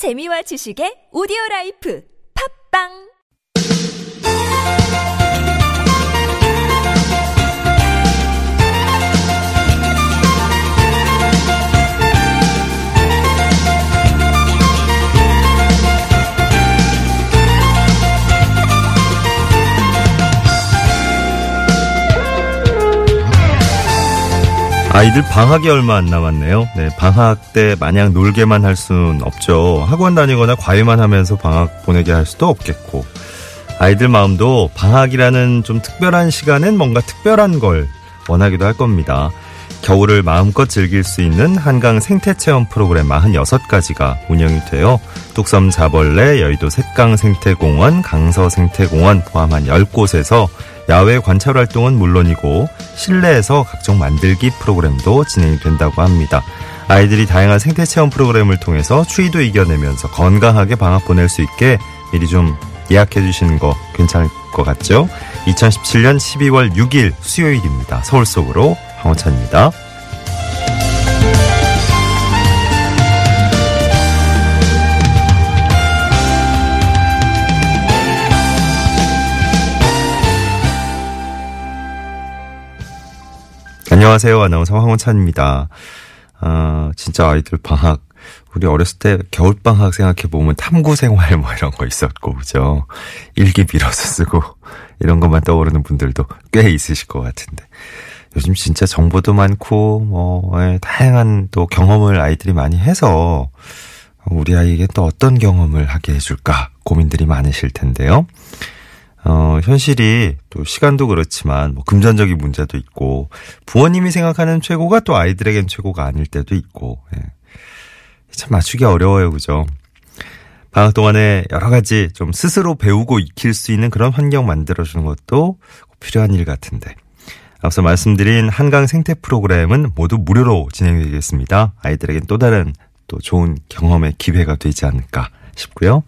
재미와 지식의 오디오 라이프. 팟빵 아이들 방학이 얼마 안 남았네요. 네, 방학 때 마냥 놀게만 할 수는 없죠. 학원 다니거나 과외만 하면서 방학 보내게 할 수도 없겠고. 아이들 마음도 방학이라는 좀 특별한 시간엔 뭔가 특별한 걸 원하기도 할 겁니다. 겨울을 마음껏 즐길 수 있는 한강 생태체험 프로그램 46가지가 운영이 돼요. 뚝섬 자벌레, 여의도 색강 생태공원, 강서 생태공원 포함한 10곳에서 야외 관찰 활동은 물론이고 실내에서 각종 만들기 프로그램도 진행이 된다고 합니다. 아이들이 다양한 생태 체험 프로그램을 통해서 추위도 이겨내면서 건강하게 방학 보낼 수 있게 미리 좀 예약해 주시는 거 괜찮을 것 같죠? 2017년 12월 6일 수요일입니다. 서울 속으로 황호찬입니다. 안녕하세요. 아나운서 황원찬입니다. 아, 진짜 아이들 방학. 우리 어렸을 때 겨울방학 생각해보면 탐구 생활 뭐 이런 거 있었고, 그죠? 일기 빌어서 쓰고, 이런 것만 떠오르는 분들도 꽤 있으실 것 같은데. 요즘 진짜 정보도 많고, 뭐, 예, 다양한 또 경험을 아이들이 많이 해서, 우리 아이에게 또 어떤 경험을 하게 해줄까 고민들이 많으실 텐데요. 어, 현실이 또 시간도 그렇지만 뭐 금전적인 문제도 있고 부모님이 생각하는 최고가 또 아이들에겐 최고가 아닐 때도 있고 예. 참 맞추기 어려워요, 그죠? 방학 동안에 여러 가지 좀 스스로 배우고 익힐 수 있는 그런 환경 만들어주는 것도 필요한 일 같은데. 앞서 말씀드린 한강 생태 프로그램은 모두 무료로 진행되겠습니다. 아이들에겐 또 다른 또 좋은 경험의 기회가 되지 않을까 싶고요.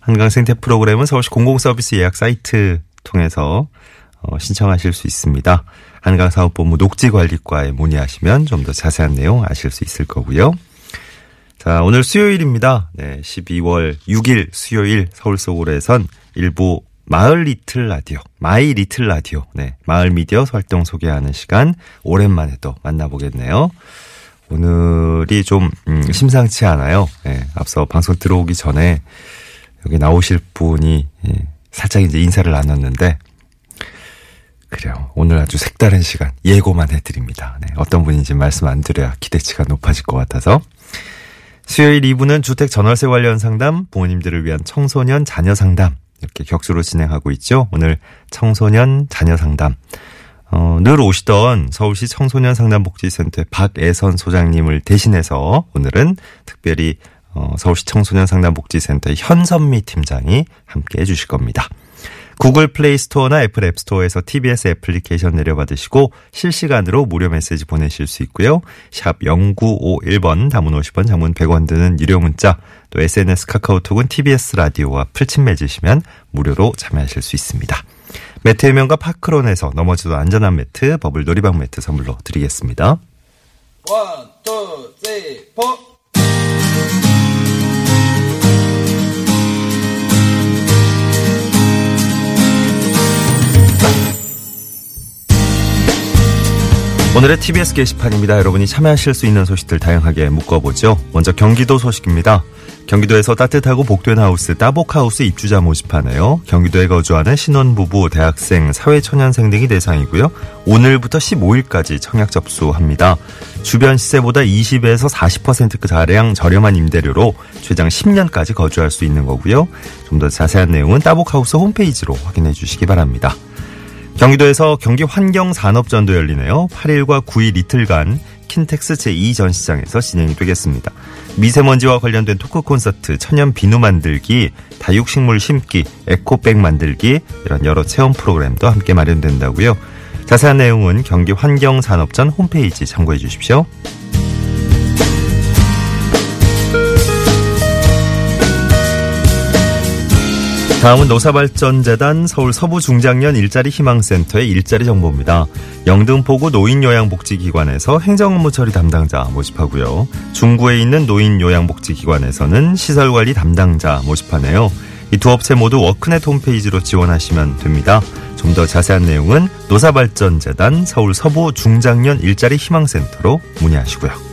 한강 생태 프로그램은 서울시 공공서비스 예약 사이트 통해서 어, 신청하실 수 있습니다. 한강사업본부 녹지관리과에 문의하시면 좀 더 자세한 내용 아실 수 있을 거고요. 자, 오늘 수요일입니다. 네, 12월 6일 수요일 서울 속으로에선 1부 마을 리틀 라디오, 마이 리틀 라디오, 네, 마을 미디어 활동 소개하는 시간 오랜만에 또 만나보겠네요. 오늘이 좀 음, 심상치 않아요. 네, 앞서 방송 들어오기 전에 여기 나오실 분이 예, 살짝 이제 인사를 나눴는데 그래요. 오늘 아주 색다른 시간 예고만 해드립니다. 네, 어떤 분인지 말씀 안 드려야 기대치가 높아질 것 같아서 수요일 2부는 주택 전월세 관련 상담, 부모님들을 위한 청소년 자녀 상담 이렇게 격주로 진행하고 있죠. 오늘 청소년 자녀 상담 어, 늘 오시던 서울시 청소년 상담복지센터의 박애선 소장님을 대신해서 오늘은 특별히 어, 서울시 청소년 상담복지센터의 현선미 팀장이 함께 해주실 겁니다. 구글 플레이 스토어나 애플 앱 스토어에서 TBS 애플리케이션 내려받으시고 실시간으로 무료 메시지 보내실 수 있고요. 샵 0951번 단문 50원 장문 100원 드는 유료 문자 또 SNS 카카오톡은 TBS 라디오와 플친 맺으시면 무료로 참여하실 수 있습니다. 매트 해명과 파크론에서 넘어져도 안전한 매트 버블 놀이방 매트 선물로 드리겠습니다. 1, 2, 3, 4 오늘의 TBS 게시판입니다. 여러분이 참여하실 수 있는 소식들 다양하게 묶어보죠. 먼저 경기도 소식입니다. 경기도에서 따뜻하고 복된 하우스 따복하우스 입주자 모집하네요. 경기도에 거주하는 신혼부부, 대학생, 사회초년생 등이 대상이고요. 오늘부터 15일까지 청약 접수합니다. 주변 시세보다 20에서 40%가량 저렴한 임대료로 최장 10년까지 거주할 수 있는 거고요. 좀 더 자세한 내용은 따복하우스 홈페이지로 확인해 주시기 바랍니다. 경기도에서 경기 환경 산업전도 열리네요. 8일과 9일 이틀간 킨텍스 제2전시장에서 진행이 되겠습니다. 미세먼지와 관련된 토크 콘서트, 천연 비누 만들기, 다육식물 심기, 에코백 만들기 이런 여러 체험 프로그램도 함께 마련된다고요. 자세한 내용은 경기 환경 산업전 홈페이지 참고해 주십시오. 다음은 노사발전재단 서울 서부중장년 일자리 희망센터의 일자리 정보입니다. 영등포구 노인요양복지기관에서 행정업무 처리 담당자 모집하고요. 중구에 있는 노인요양복지기관에서는 시설관리 담당자 모집하네요. 이 두 업체 모두 워크넷 홈페이지로 지원하시면 됩니다. 좀 더 자세한 내용은 노사발전재단 서울 서부중장년 일자리 희망센터로 문의하시고요.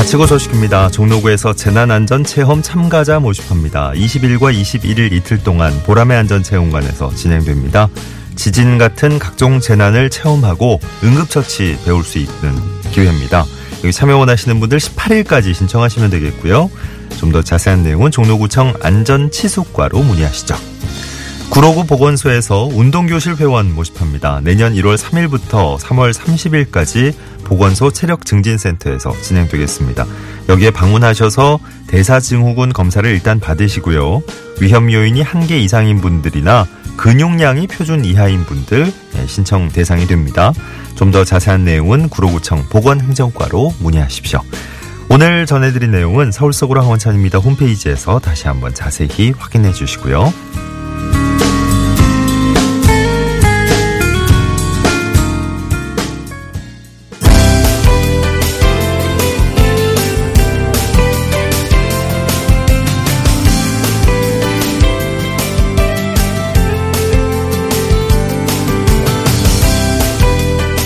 자치구 소식입니다. 종로구에서 재난안전체험 참가자 모집합니다. 20일과 21일 이틀 동안 보람의 안전체험관에서 진행됩니다. 지진 같은 각종 재난을 체험하고 응급처치 배울 수 있는 기회입니다. 여기 참여 원하시는 분들 18일까지 신청하시면 되겠고요. 좀 더 자세한 내용은 종로구청 안전치숙과로 문의하시죠. 구로구 보건소에서 운동교실 회원 모집합니다. 내년 1월 3일부터 3월 30일까지 보건소 체력증진센터에서 진행되겠습니다. 여기에 방문하셔서 대사증후군 검사를 일단 받으시고요. 위험 요인이 1개 이상인 분들이나 근육량이 표준 이하인 분들 네, 신청 대상이 됩니다. 좀 더 자세한 내용은 구로구청 보건행정과로 문의하십시오. 오늘 전해드린 내용은 서울 속으로 황원찬입니다. 홈페이지에서 다시 한번 자세히 확인해 주시고요.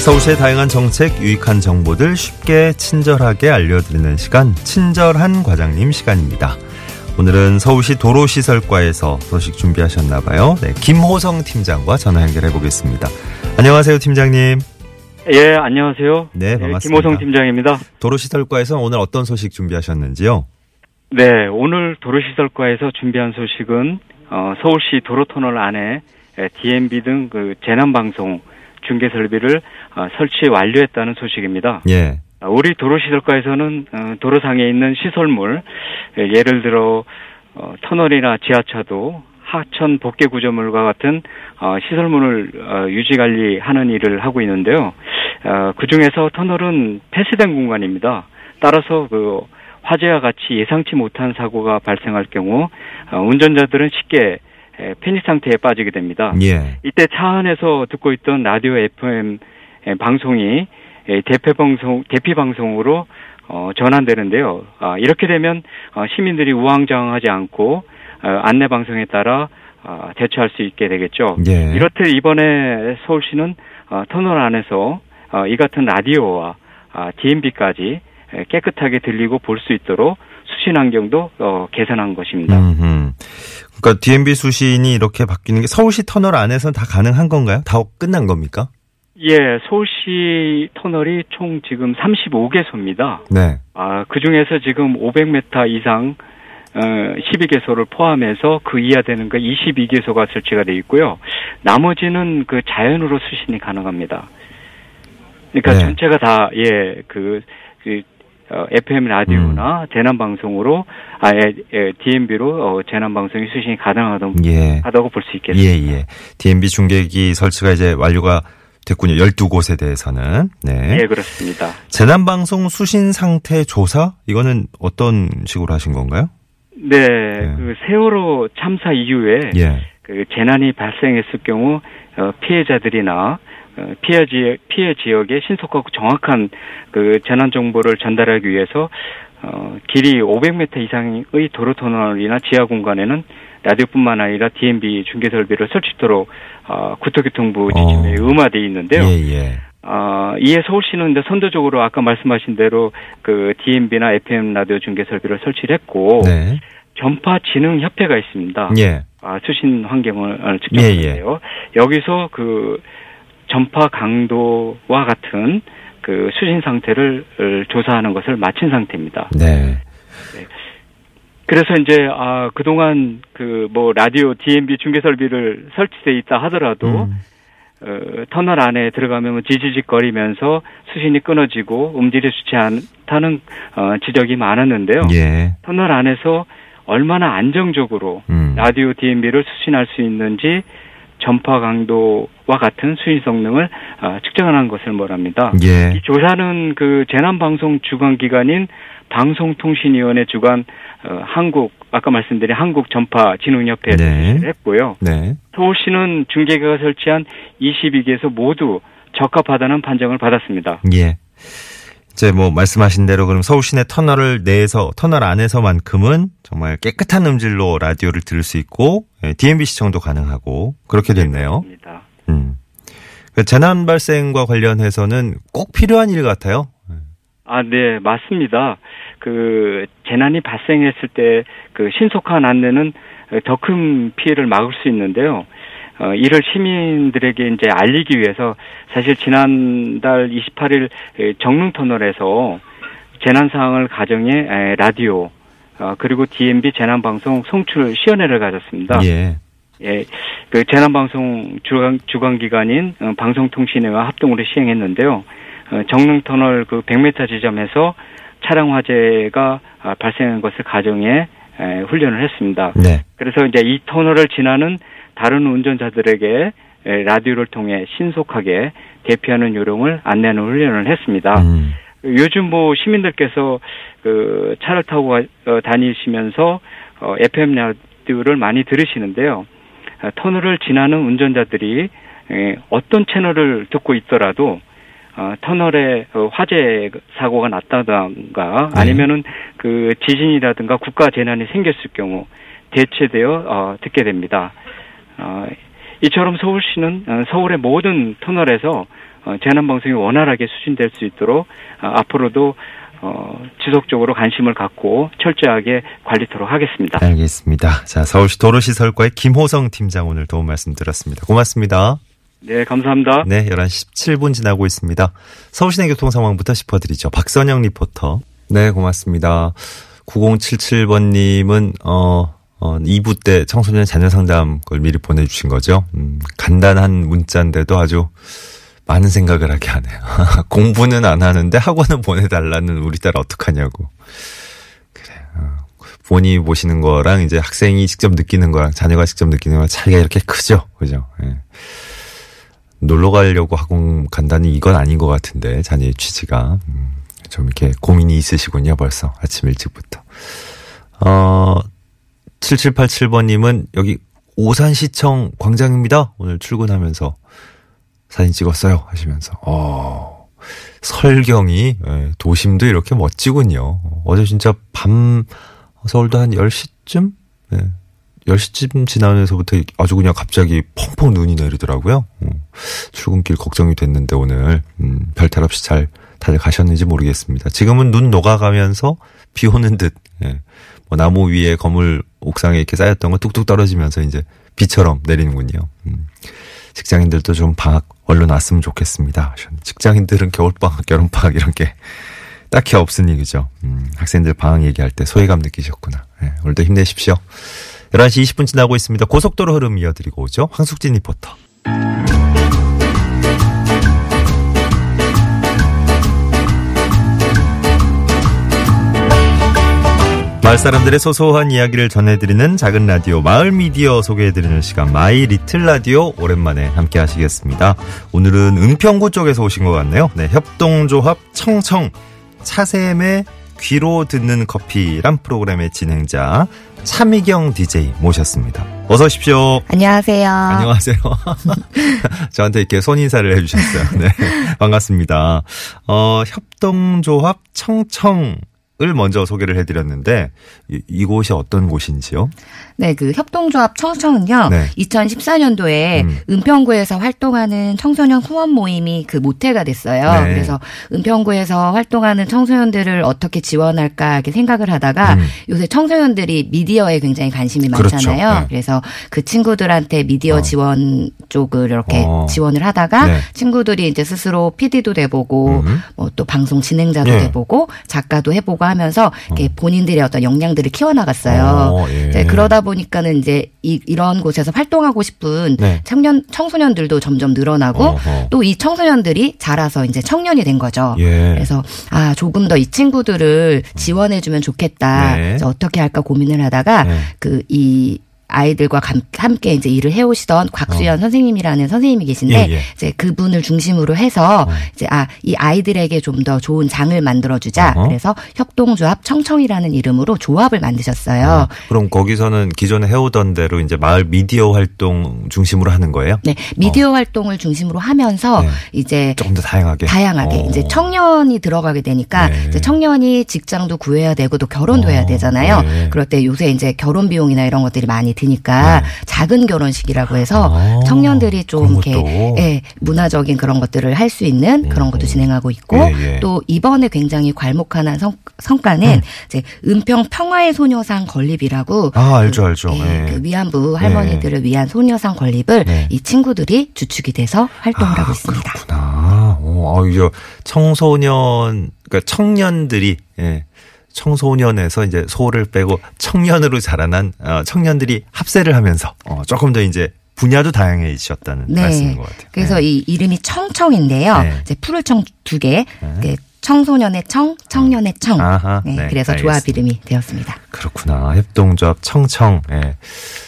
서울시의 다양한 정책, 유익한 정보들 쉽게 친절하게 알려드리는 시간, 친절한 과장님 시간입니다. 오늘은 서울시 도로시설과에서 소식 준비하셨나봐요. 네, 김호성 팀장과 전화 연결해 보겠습니다. 안녕하세요, 팀장님. 예, 안녕하세요. 네, 반갑습니다. 김호성 팀장입니다. 도로시설과에서 오늘 어떤 소식 준비하셨는지요? 네, 오늘 도로시설과에서 준비한 소식은 어, 서울시 도로터널 안에 DMB 등 그 재난방송 중계 설비를 어, 설치 완료했다는 소식입니다. 예. 어, 우리 도로시설과에서는 어, 도로상에 있는 시설물, 예, 예를 들어 어, 터널이나 지하차도, 하천 복개 구조물과 같은 어, 시설물을 어, 유지 관리하는 일을 하고 있는데요. 어, 그 중에서 터널은 폐쇄된 공간입니다. 따라서 그 화재와 같이 예상치 못한 사고가 발생할 경우 어, 운전자들은 쉽게 에, 패닉 상태에 빠지게 됩니다. 예. 이때 차 안에서 듣고 있던 라디오 FM 에, 방송이 에, 대표 방송 대피 방송으로 어, 전환되는데요. 아, 이렇게 되면 어, 시민들이 우왕좌왕하지 않고 어, 안내 방송에 따라 어, 대처할 수 있게 되겠죠. 예. 이렇듯 이번에 서울시는 어, 터널 안에서 어, 이 같은 라디오와 아, DMB까지 에, 깨끗하게 들리고 볼 수 있도록 수신 환경도 어, 개선한 것입니다. 음흠. 그러니까 DMB 수신이 이렇게 바뀌는 게 서울시 터널 안에서는 다 가능한 건가요? 다 끝난 겁니까? 예, 서울시 터널이 총 지금 35개소입니다. 네. 아, 그 중에서 지금 500m 이상 어, 12개소를 포함해서 그 이하 되는 거 22개소가 설치가 돼 있고요. 나머지는 그 자연으로 수신이 가능합니다. 그러니까 네. 전체가 다 예, 그, 그 어, FM 라디오나 재난 방송으로 아, 예, 예, DMB로 어, 재난 방송이 수신이 가능하다고 예. 하다고 볼수 있겠습니다. 예, 예. DMB 중계기 설치가 이제 완료가 됐군요. 12곳에 대해서는. 네. 예, 그렇습니다. 재난 방송 수신 상태 조사? 이거는 어떤 식으로 하신 건가요? 네, 그 세월호 참사 이후에 예. 그 재난이 발생했을 경우 어, 피해자들이나 어, 피해 지역 피해 지역에 신속하고 정확한 그 재난 정보를 전달하기 위해서 어, 길이 500m 이상의 도로 터널이나 지하 공간에는 라디오뿐만 아니라 DMB 중계 설비를 설치토록 어, 국토교통부 지침에 어. 음화돼 있는데요. 예, 예. 어, 이에 서울시는 이제 선도적으로 아까 말씀하신 대로 그 DMB나 FM 라디오 중계 설비를 설치를 했고 네. 전파 진흥 협회가 있습니다. 예. 아, 수신 환경을 어, 예, 측정하는데요. 여기서 그 전파 강도와 같은 그 수신 상태를 어, 조사하는 것을 마친 상태입니다. 네. 그래서 이제 아 그동안 그 뭐 라디오 DMB 중계 설비를 설치돼 있다 하더라도 음. 어, 터널 안에 들어가면 지지직거리면서 수신이 끊어지고 음질이 좋지 않다는 어, 지적이 많았는데요. 예. 터널 안에서 얼마나 안정적으로 음. 라디오 DMB를 수신할 수 있는지 전파 강도와 같은 수신 성능을 아, 측정하는 것을 말합니다. 예. 이 조사는 그 재난 방송 주관 기관인 방송통신위원회 주관 어, 한국 아까 말씀드린 한국 전파 진흥협회에 네. 제시를 했고요. 네. 서울시는 중계계가 설치한 22개에서 모두 적합하다는 판정을 받았습니다. 예. 이제 뭐 말씀하신 대로 그럼 서울 시내 터널을 내에서 터널 안에서만큼은 정말 깨끗한 음질로 라디오를 들을 수 있고 예, DMB 시청도 가능하고 그렇게 됐네요. 입니다. 음. 그 재난 발생과 관련해서는 꼭 필요한 일 같아요. 아, 네, 맞습니다. 그 재난이 발생했을 때 그 신속한 안내는 더 큰 피해를 막을 수 있는데요. 어, 이를 시민들에게 이제 알리기 위해서 사실 지난달 28일 정릉 터널에서 재난 상황을 가정해 에, 라디오 어, 그리고 DMB 재난 방송 송출 시연회를 가졌습니다. 예. 예, 그 재난 방송 주관, 주관기관인 어, 방송통신회와 합동으로 시행했는데요. 어, 정릉터널 그 100m 지점에서 차량 화재가 아, 발생한 것을 가정해 에, 훈련을 했습니다. 네. 그래서 이제 이 터널을 지나는 다른 운전자들에게 에, 라디오를 통해 신속하게 대피하는 요령을 안내하는 훈련을 했습니다. 음. 요즘 뭐 시민들께서 그 차를 타고 가- 어, 다니시면서 어, FM 라디오를 많이 들으시는데요. 어, 터널을 지나는 운전자들이 에, 어떤 채널을 듣고 있더라도 어, 터널에 어, 화재 사고가 났다던가 네. 아니면은 그 지진이라든가 국가 재난이 생겼을 경우 대체되어 어, 듣게 됩니다. 어, 이처럼 서울시는 어, 서울의 모든 터널에서 어, 재난 방송이 원활하게 수신될 수 있도록 어, 앞으로도 어, 지속적으로 관심을 갖고 철저하게 관리토록 하겠습니다. 알겠습니다. 자, 서울시 도로시설과의 김호성 팀장 오늘 도움 말씀 들었습니다. 고맙습니다. 네, 감사합니다. 네, 11시 17분 지나고 있습니다. 서울시내 교통 상황부터 짚어드리죠. 박선영 리포터. 네, 고맙습니다. 9077번님은, 어, 어, 2부 때 청소년 자녀 상담 그걸 미리 보내주신 거죠. 음, 간단한 문자인데도 아주 많은 생각을 하게 하네요. 공부는 안 하는데 학원은 보내달라는 우리 딸 어떡하냐고. 그래. 어. 부모님이 보시는 거랑 이제 학생이 직접 느끼는 거랑 자녀가 직접 느끼는 거랑 차이가 이렇게 크죠. 그죠? 예. 놀러 가려고 학원 간다니 이건 아닌 것 같은데 자녀의 취지가. 음, 좀 이렇게 고민이 있으시군요 벌써 아침 일찍부터. 어 7787번님은 여기 오산시청 광장입니다. 오늘 출근하면서 사진 찍었어요. 하시면서. 어 설경이 예, 도심도 이렇게 멋지군요. 어제 진짜 밤 서울도 한 10시쯤? 예, 10시쯤 지나면서부터 아주 그냥 갑자기 펑펑 눈이 내리더라고요. 음, 출근길 걱정이 됐는데 오늘 음, 별탈 없이 잘 다들 가셨는지 모르겠습니다. 지금은 눈 녹아가면서 비 오는 듯 예. 뭐 나무 위에 건물 옥상에 이렇게 쌓였던 거 뚝뚝 떨어지면서 이제 비처럼 내리는군요. 음, 직장인들도 좀 방학 얼른 왔으면 좋겠습니다. 직장인들은 겨울방학, 여름방학 이런 게 딱히 없으니 그죠. 음, 학생들 방학 얘기할 때 소외감 느끼셨구나. 예, 오늘도 힘내십시오. 11시 20분 지나고 있습니다. 고속도로 흐름 이어드리고 오죠. 황숙진 리포터. 마을 사람들의 소소한 이야기를 전해드리는 작은 라디오 마을 미디어 소개해드리는 시간 마이 리틀 라디오 오랜만에 함께 하시겠습니다. 오늘은 은평구 쪽에서 오신 것 같네요. 네, 협동조합 청청 차샘의 귀로 듣는 커피란 프로그램의 진행자 차미경 DJ 모셨습니다. 어서 오십시오. 안녕하세요. 안녕하세요. 저한테 이렇게 손인사를 해주셨어요. 네. 반갑습니다. 어, 협동조합 청청 을 먼저 소개를 해드렸는데 이, 이곳이 어떤 곳인지요? 네, 그 협동조합 청청은요. 네. 2014년도에 음. 은평구에서 활동하는 청소년 후원 모임이 그 모태가 됐어요. 네. 그래서 은평구에서 활동하는 청소년들을 어떻게 지원할까 이렇게 생각을 하다가 음. 요새 청소년들이 미디어에 굉장히 관심이 그렇죠. 많잖아요. 네. 그래서 그 친구들한테 미디어 어. 지원 쪽을 이렇게 어. 지원을 하다가 네. 친구들이 이제 스스로 PD도 돼보고 음. 뭐또 방송 진행자도 예. 돼보고 작가도 해보고 하면서 이렇게 본인들의 어떤 역량들을 키워나갔어요. 어, 예. 네, 그러다 보니까는 이제 이, 이런 곳에서 활동하고 싶은 네. 청년 청소년들도 점점 늘어나고. 또 이 청소년들이 자라서 이제 청년이 된 거죠. 예. 그래서 아 조금 더 이 친구들을 지원해주면 좋겠다. 네. 그래서 어떻게 할까 고민을 하다가 네. 그이 아이들과 감- 함께 이제 일을 해오시던 곽수연 선생님이라는 선생님이 계신데 어. 예, 예. 이제 그분을 중심으로 해서 이제 아 이 아이들에게 좀 더 좋은 장을 만들어주자 어허. 그래서 협동조합 청청이라는 이름으로 조합을 만드셨어요. 아, 그럼 거기서는 기존에 해오던 대로 이제 마을 미디어 활동 중심으로 하는 거예요? 네, 미디어 활동을 중심으로 하면서 어. 네. 이제 조금 더 다양하게. 다양하게 어. 이제 청년이 들어가게 되니까 네. 이제 청년이 직장도 구해야 되고 또 결혼도 해야 어, 되잖아요. 네. 그럴 때 요새 이제 결혼 비용이나 이런 것들이 많이 드니까 네. 작은 결혼식이라고 해서 아, 청년들이 좀 이렇게. 예, 문화적인 그런 것들을 할 수 있는 그런 것도 진행하고 있고 예, 예. 또 이번에 굉장히 괄목한 성, 성과는 이제 은평 평화의 소녀상 건립이라고 아, 알죠, 알죠. 예, 예. 그 위안부 할머니들을 위한 소녀상 건립을 네. 이 친구들이 주축이 돼서 활동을 하고 있습니다. 그렇구나. 오, 아, 이제 청소년, 그러니까 청년들이, 예. 청소년에서 이제 소를 빼고 청년으로 자라난 어, 청년들이 합세를 하면서 어, 조금 더 이제 분야도 다양해지셨다는 말씀인 것 같아요. 그래서 네. 이 이름이 청청인데요. 네. 이제 푸를 청 두 개. 그 청소년의 청, 청년의 청. 아하, 네, 네, 그래서 알겠습니다. 조합 이름이 되었습니다. 그렇구나. 협동조합 청청. 예.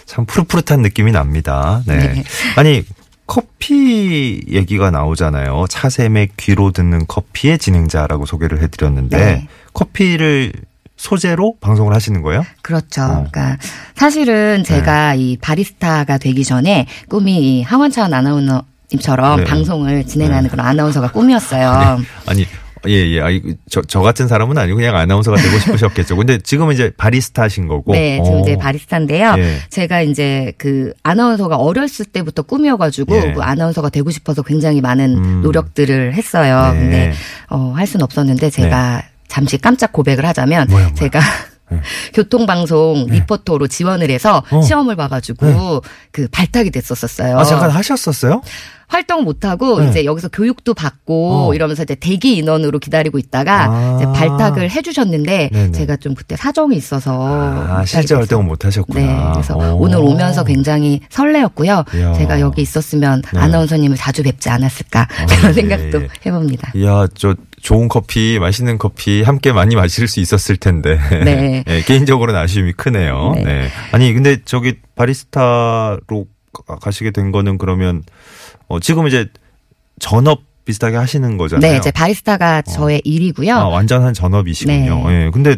참 푸릇푸릇한 느낌이 납니다. 네. 네. 아니, 커피 얘기가 나오잖아요. 차샘의 귀로 듣는 커피의 진행자라고 소개를 해드렸는데, 네. 커피를 소재로 방송을 하시는 거예요? 그렇죠. 어. 그러니까 사실은 제가 네. 이 바리스타가 되기 전에 꿈이 이 하원찬 아나운서 님처럼 네. 방송을 진행하는 네. 그런 아나운서가 꿈이었어요. 아니, 예, 예. 아니, 저, 저 같은 사람은 아니고 그냥 아나운서가 되고 싶으셨겠죠. 근데 지금은 이제 바리스타 하신 거고. 네, 지금 이제 어. 바리스타인데요. 예. 제가 이제 그 아나운서가 어렸을 때부터 꿈이어가지고 예. 그 아나운서가 되고 싶어서 굉장히 많은 음. 노력들을 했어요. 네. 근데 어, 할 수는 없었는데 제가 잠시 깜짝 고백을 하자면 뭐야, 뭐야. 제가 교통방송 리포터로 지원을 해서 어. 시험을 봐가지고 그 발탁이 됐었었어요. 아, 잠깐 하셨었어요? 활동 못하고 네. 이제 여기서 교육도 받고 어. 이러면서 이제 대기 인원으로 기다리고 있다가 아. 발탁을 해주셨는데 네네. 제가 좀 그때 사정이 있어서 아, 실제 됐어요. 활동은 못 하셨구나. 네, 그래서 오. 오늘 오면서 굉장히 설레었고요. 이야. 제가 여기 있었으면 네. 아나운서님을 자주 뵙지 않았을까 아, 그런 예, 생각도 예. 해봅니다. 이야, 저 좋은 커피, 맛있는 커피 함께 많이 마실 수 있었을 텐데. 네. 예, 개인적으로는 아쉬움이 크네요. 네. 네. 아니, 근데 저기 바리스타로 가- 가시게 된 거는 그러면 어, 지금 이제 전업 비슷하게 하시는 거잖아요. 네, 이제 바리스타가 저의 일이고요. 아, 완전한 전업이시군요. 네. 예. 근데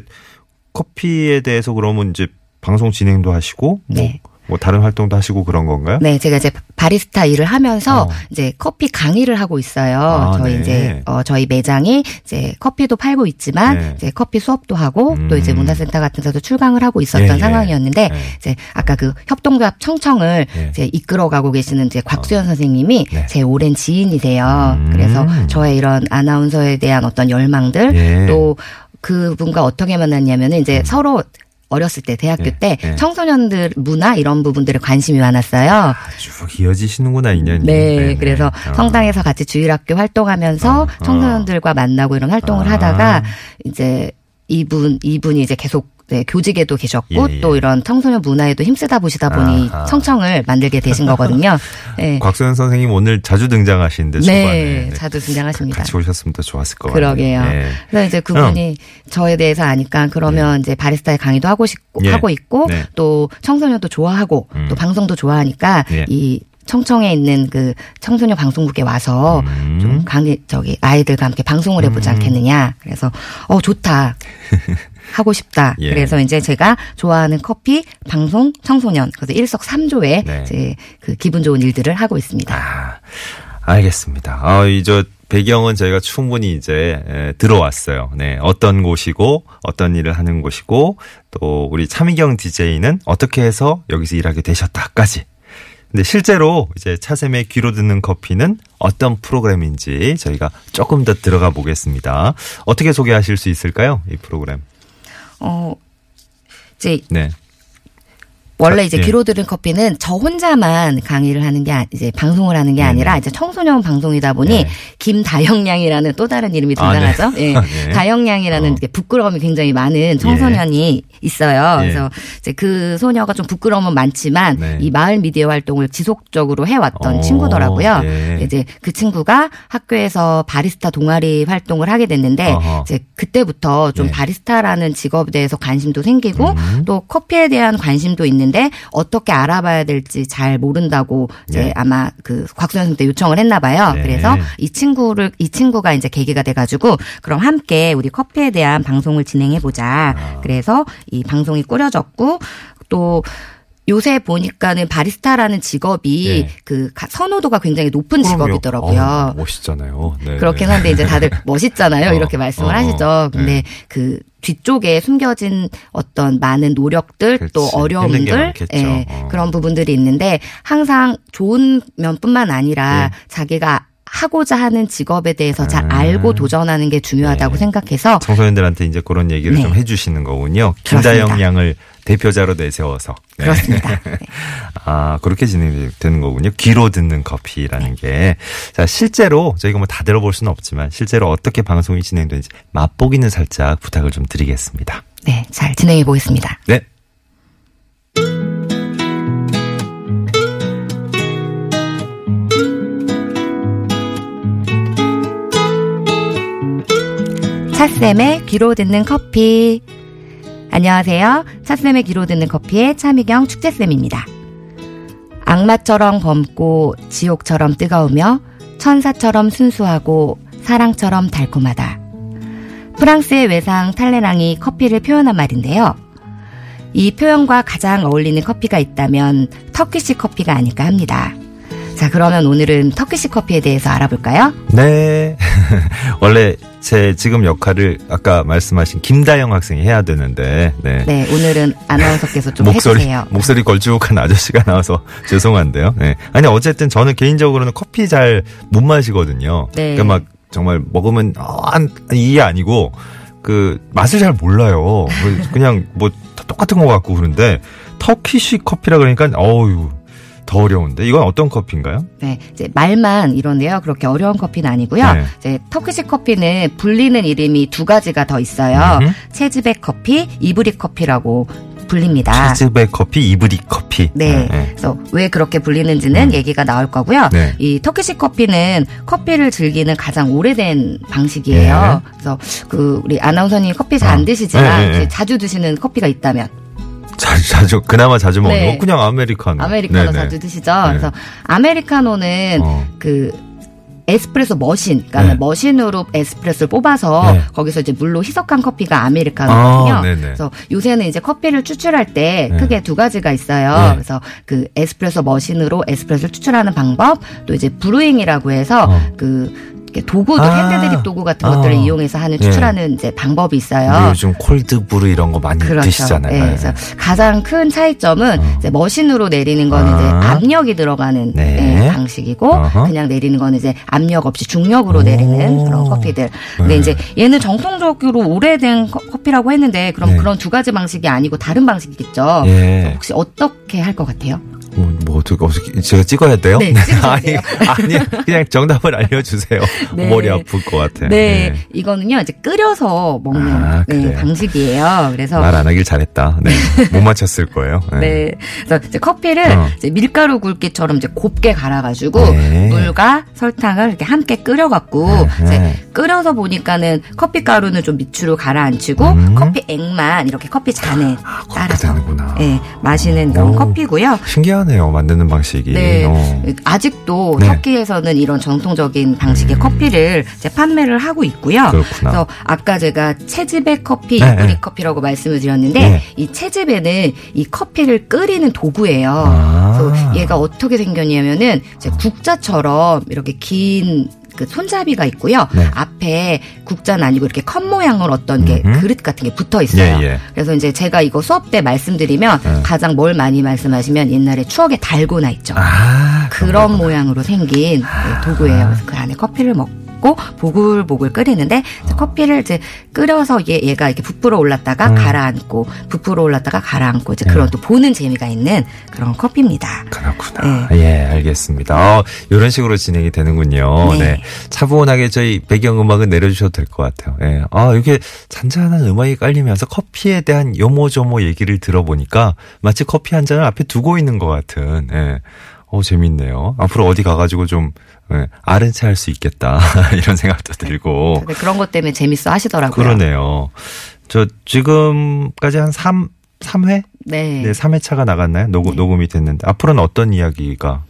커피에 대해서 그러면 이제 방송 진행도 하시고 뭐, 네. 뭐 다른 활동도 하시고 그런 건가요? 네, 제가 이제 바리스타 일을 하면서 어. 이제 커피 강의를 하고 있어요. 아, 저희 네. 이제 어 저희 매장이 이제 커피도 팔고 있지만 네. 이제 커피 수업도 하고 음. 또 이제 문화센터 같은 데도 출강을 하고 있었던 예, 예. 상황이었는데 네. 이제 아까 그 협동조합 청청을 네. 이제 이끌어가고 계시는 이제 곽수연 선생님이 네. 제 오랜 지인이세요. 음. 그래서 저의 이런 아나운서에 대한 어떤 열망들 예. 또 그분과 어떻게 만났냐면은 이제 서로 어렸을 때 대학교 네, 때 네. 청소년들 문화 이런 부분들에 관심이 많았어요. 쭉 이어지시는구나 인연이. 네, 네네. 그래서 어. 성당에서 같이 주일학교 활동하면서 어. 청소년들과 만나고 이런 활동을 아. 하다가 이제 이분 이분이 이제 계속 네, 교직에도 계셨고 예, 예. 또 이런 청소년 문화에도 힘쓰다 보시다 보니 아하. 청청을 만들게 되신 거거든요. 네. 곽소연 선생님 오늘 자주 등장하시는데 네, 네. 자주 등장하십니다. 같이 오셨으면 더 좋았을 것 그러게요. 같아요. 네. 그래서 이제 그분이 저에 대해서 아니까 그러면 이제 바리스타의 강의도 하고 싶고 예. 하고 있고 네. 또 청소년도 좋아하고 음. 또 방송도 좋아하니까 예. 이 청청에 있는 그 청소년 방송국에 와서 음. 좀 강의 저기 아이들과 함께 방송을 해보지 않겠느냐. 그래서 어 좋다. 하고 싶다. 예. 그래서 이제 제가 좋아하는 커피, 방송, 청소년 그래서 일석삼조의 네. 이제 그 기분 좋은 일들을 하고 있습니다. 아, 알겠습니다. 아, 이저 배경은 저희가 충분히 이제 에, 들어왔어요. 네, 어떤 곳이고 어떤 일을 하는 곳이고 또 우리 차미경 DJ는 어떻게 해서 여기서 일하게 되셨다까지. 근데 실제로 이제 차샘의 귀로 듣는 커피는 어떤 프로그램인지 저희가 조금 더 들어가 보겠습니다. 어떻게 소개하실 수 있을까요? 이 프로그램. 어 이제 네. 원래 자, 이제 예. 귀로 들은 커피는 저 혼자만 강의를 하는 게 아- 이제 방송을 하는 게 아니라 이제 청소년 방송이다 보니 네. 김다영양이라는 또 다른 이름이 아, 네. 등장하죠. 예. 네. 다영양이라는 어. 부끄러움이 굉장히 많은 청소년이 있어요. 예. 그래서 이제 그 소녀가 좀 부끄러움은 많지만 네. 이 마을 미디어 활동을 지속적으로 해왔던 어, 친구더라고요. 예. 이제 그 친구가 학교에서 바리스타 동아리 활동을 하게 됐는데 어허. 이제 그때부터 좀 예. 바리스타라는 직업에 대해서 관심도 생기고 음. 또 커피에 대한 관심도 있는데 있는데 어떻게 알아봐야 될지 잘 모른다고 이제 네. 아마 그 곽수현 선생님께 요청을 했나 봐요. 네. 그래서 이 친구를 이 친구가 이제 계기가 돼가지고 그럼 함께 우리 커피에 대한 방송을 진행해 보자. 아. 그래서 이 방송이 꾸려졌고 또 요새 보니까는 바리스타라는 직업이 네. 그 가- 선호도가 굉장히 높은 직업이더라고요. 어, 멋있잖아요. 네, 그렇긴 네. 한데 이제 다들 멋있잖아요. 어, 이렇게 말씀을 어, 하시죠. 근데 네. 그 뒤쪽에 숨겨진 어떤 많은 노력들 또 그렇지. 게 어려움들. 예, 어. 그런 부분들이 있는데 항상 좋은 면뿐만 아니라 네. 자기가 하고자 하는 직업에 대해서 잘 음. 알고 도전하는 게 중요하다고 네. 생각해서 청소년들한테 이제 그런 얘기를 네. 좀 해주시는 거군요. 김다영. 양을 대표자로 내세워서. 네. 그렇습니다. 네. 아, 그렇게 진행되는 거군요. 귀로 듣는 커피라는 게. 자, 실제로 저희가 뭐 다 들어볼 수는 없지만 실제로 어떻게 방송이 진행되는지 맛보기는 살짝 부탁을 좀 드리겠습니다. 네, 잘 진행해 보겠습니다. 네. 차쌤의 귀로 듣는 커피. 안녕하세요. 차쌤의 귀로 듣는 커피의 차미경 축제쌤입니다. 악마처럼 검고 지옥처럼 뜨거우며 천사처럼 순수하고 사랑처럼 달콤하다. 프랑스의 외상 탈레랑이 커피를 표현한 말인데요. 이 표현과 가장 어울리는 커피가 있다면 터키시 커피가 아닐까 합니다. 자, 그러면 오늘은 터키시 커피에 대해서 알아볼까요? 네. 원래 제 지금 역할을 아까 말씀하신 김다영 학생이 해야 되는데, 네. 네, 오늘은 아나운서께서 좀 목소리 해주세요. 목소리 걸쭉한 아저씨가 나와서 죄송한데요. 네. 아니 어쨌든 저는 개인적으로는 커피 잘 못 마시거든요. 네. 그러니까 막 정말 먹으면 어, 한 이게 아니고 그 맛을 잘 몰라요. 뭐 그냥 뭐다 똑같은 것 같고 그런데 터키식 커피라 그러니까 어유 더 어려운데 이건 어떤 커피인가요? 네, 이제 말만 이런데요. 그렇게 어려운 커피는 아니고요. 네. 이제 터키식 커피는 불리는 이름이 두 가지가 더 있어요. 음흠. 체즈백 커피, 이브릭 커피라고 불립니다. 치즈백 커피, 이브리 커피. 아. 네. 네. 그래서 왜 그렇게 불리는지는 음. 얘기가 나올 거고요. 네. 이 터키식 커피는 커피를 즐기는 가장 오래된 방식이에요. 그래서 그 우리 아나운서님 커피 잘안 어. 드시지만 네, 네, 네. 자주 드시는 커피가 있다면 자주 자주 그나마 자주 먹는 네. 거 그냥 아메리카노. 아메리카노 네네. 자주 드시죠. 그래서 아메리카노는 어. 그 에스프레소 머신, 그러니까 네. 머신으로 에스프레소를 뽑아서 네. 거기서 이제 물로 희석한 커피가 아메리카노거든요. 아, 네네. 그래서 요새는 이제 커피를 추출할 때 네. 크게 두 가지가 있어요. 네. 그래서 그 에스프레소 머신으로 에스프레소를 추출하는 방법, 또 이제 브루잉이라고 해서 어. 그 도구도 아. 핸드드립 도구 같은 아. 것들을 이용해서 하는 네. 추출하는 이제 방법이 있어요. 요즘 콜드브루 이런 거 많이 그렇죠. 드시잖아요. 예, 그래서 가장 큰 차이점은 어. 이제 머신으로 내리는 거는 아. 이제 압력이 들어가는 네. 예, 방식이고 어허. 그냥 내리는 거는 이제 압력 없이 중력으로 오. 내리는 그런 커피들. 근데 네. 이제 얘는 정통적으로 오래된 커- 커피라고 했는데 그럼 네. 그런 두 가지 방식이 아니고 다른 방식이겠죠. 예. 혹시 어떻게 할 것 같아요? 뭐, 뭐 어떻게 어떻게 제가 찍어야 돼요? 네, 아니. 아니 그냥 정답을 알려주세요. 네. 머리 아플 것 같아. 네, 이거는요 이제 끓여서 먹는 아, 네? 방식이에요. 그래서 말 안 하길 잘했다. 네. 못 맞췄을 거예요. 네. 그래서 이제 커피를 어. 이제 밀가루 굵기처럼 이제 곱게 갈아가지고 네. 물과 설탕을 이렇게 함께 끓여갖고 네. 이제 끓여서 보니까는 커피 가루는 좀 밑으로 가라앉히고 음. 커피 액만 이렇게 커피 잔에 그렇게 따라서. 예, 마시는 그런 오. 커피고요. 신기하 네요. 만드는 방식이. 네. 어. 아직도 네. 터키에서는 이런 전통적인 방식의 음. 커피를 이제 판매를 하고 있고요. 그렇구나. 그래서 아까 제가 채즙의 커피, 네, 이브리 네. 커피라고 말씀을 드렸는데 네. 이 채즙에는 이 커피를 끓이는 도구예요. 아. 그래서 얘가 어떻게 생겼냐면은 이제 국자처럼 이렇게 긴 그 손잡이가 있고요. 네. 앞에 국자는 아니고 이렇게 컵 모양으로 어떤 게 음흠. 그릇 같은 게 붙어 있어요. 예, 예. 그래서 이제 제가 이거 수업 때 말씀드리면 네. 가장 뭘 많이 말씀하시면 옛날에 추억의 달고나 있죠. 아, 그런 모양으로 생긴 네, 도구예요. 그래서 그 안에 커피를 먹고 보글보글 끓이는데 커피를 이제 끓여서 얘, 얘가 이렇게 부풀어 올랐다가 음. 가라앉고 부풀어 올랐다가 가라앉고 이제 네. 그런 또 보는 재미가 있는 그런 커피입니다. 그렇구나. 예, 알겠습니다. 어, 이런 식으로 진행이 되는군요. 네. 네. 차분하게 저희 배경 음악은 내려주셔도 될 것 같아요. 예. 아, 이렇게 잔잔한 음악이 깔리면서 커피에 대한 요모조모 얘기를 들어보니까 마치 커피 한 잔을 앞에 두고 있는 것 같은, 예. 어, 재밌네요. 앞으로 어디 가가지고 좀, 예, 아른체 할 수 있겠다. 이런 생각도 들고. 근데 그런 것 때문에 재밌어 하시더라고요. 그러네요. 저 지금까지 한 3, 3회? 네. 네, 3회차가 나갔나요? 녹음, 녹음이 됐는데. 앞으로는 어떤 이야기가?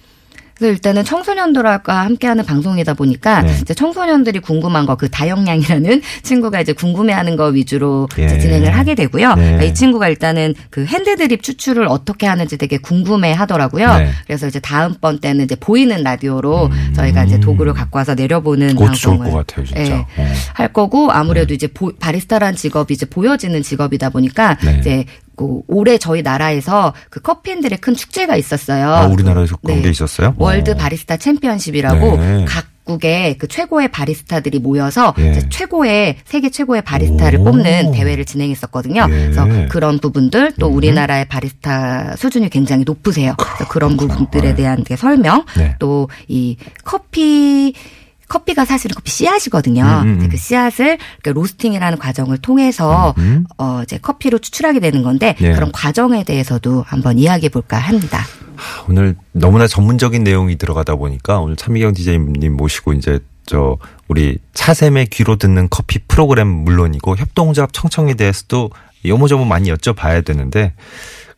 그래서 일단은 청소년들과 함께하는 방송이다 보니까 네. 이제 청소년들이 궁금한 거 그 다영양이라는 친구가 이제 궁금해하는 거 위주로 예. 이제 진행을 하게 되고요. 네. 이 친구가 일단은 그 핸드 드립 추출을 어떻게 하는지 되게 궁금해 하더라고요. 네. 그래서 이제 다음번 때는 이제 보이는 라디오로 저희가 이제 도구를 갖고 와서 내려보는 음. 방송을 것 같아요, 진짜. 예, 어. 네. 할 거고 아무래도 이제 보- 바리스타라는 직업이 이제 보여지는 직업이다 보니까 네. 이제 그 올해 저희 나라에서 그 커피인들의 큰 축제가 있었어요. 아, 우리나라에서 그런 네. 게 있었어요? 월드 어. 바리스타 챔피언십이라고 네. 각국의 그 최고의 바리스타들이 모여서 예. 최고의 세계 최고의 바리스타를 오. 뽑는 대회를 진행했었거든요. 예. 그래서 그런 부분들 또 음. 우리나라의 바리스타 수준이 굉장히 높으세요. 그래서 그런 부분들에 네. 대한 게 설명 네. 또이 커피 커피가 사실은 커피 씨앗이거든요. 음, 음, 음. 그 씨앗을 로스팅이라는 과정을 통해서 음. 어 이제 커피로 추출하게 되는 건데 예. 그런 과정에 대해서도 한번 이야기해 볼까 합니다. 오늘 너무나 전문적인 내용이 들어가다 보니까 오늘 차미경 디제이님 모시고 이제 저 우리 차샘의 귀로 듣는 커피 프로그램 물론이고 협동조합 청청에 대해서도 요모조모 많이 여쭤봐야 되는데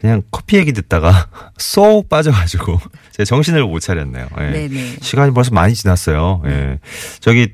그냥 커피 얘기 듣다가 쏙 빠져가지고 제 정신을 못 차렸네요. 예. 네네. 시간이 벌써 많이 지났어요. 예. 저기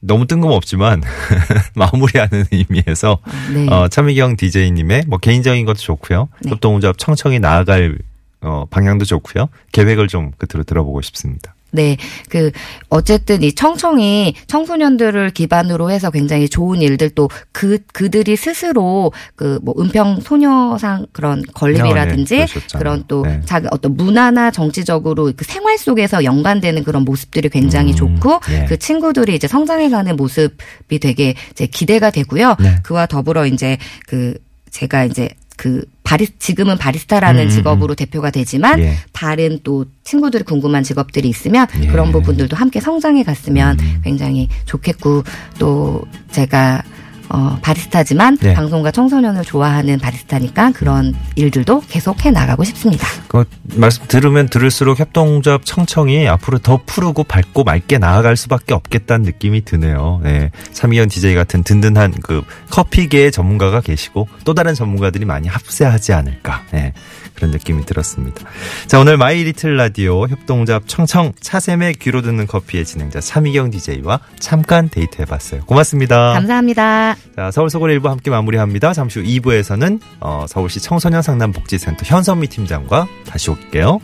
너무 뜬금없지만 마무리하는 의미에서 네. 어, 차미경 DJ님의 뭐 개인적인 것도 좋고요. 네. 협동조합 청청이 나아갈 어, 방향도 좋고요. 계획을 좀 끝으로 들어보고 싶습니다. 네, 그 어쨌든 이 청청이 청소년들을 기반으로 해서 굉장히 좋은 일들 또 그 그들이 스스로 그 뭐 은평 소녀상 그런 건립이라든지 어, 네, 그러셨잖아요. 그런 또 네. 자기 어떤 문화나 정치적으로 그 생활 속에서 연관되는 그런 모습들이 굉장히 음, 좋고 예. 그 친구들이 이제 성장해가는 모습이 되게 이제 기대가 되고요. 네. 그와 더불어 이제 그 제가 이제 그 바리 지금은 바리스타라는 음, 음, 직업으로 대표가 되지만 예. 다른 또 친구들이 궁금한 직업들이 있으면 예. 그런 부분들도 함께 성장해 갔으면 음. 굉장히 좋겠고 또 제가 어 바리스타지만 네. 방송과 청소년을 좋아하는 바리스타니까 그런 일들도 계속 해 나가고 싶습니다. 그 말씀 들으면 들을수록 협동조합 청청이 앞으로 더 푸르고 밝고 맑게 나아갈 수밖에 없겠다는 느낌이 드네요. 네. 차미연 DJ 같은 든든한 그 커피계의 전문가가 계시고 또 다른 전문가들이 많이 합세하지 않을까. 네. 그런 느낌이 들었습니다. 자, 오늘 마이 리틀 라디오 협동조합 청청 차샘의 귀로 듣는 커피의 진행자 차미경 DJ와 잠깐 데이트해봤어요. 고맙습니다. 감사합니다. 자, 서울 속으로 1부 함께 마무리합니다. 잠시 후 2부에서는 어, 서울시 청소년 상담복지센터 현선미 팀장과 다시 올게요.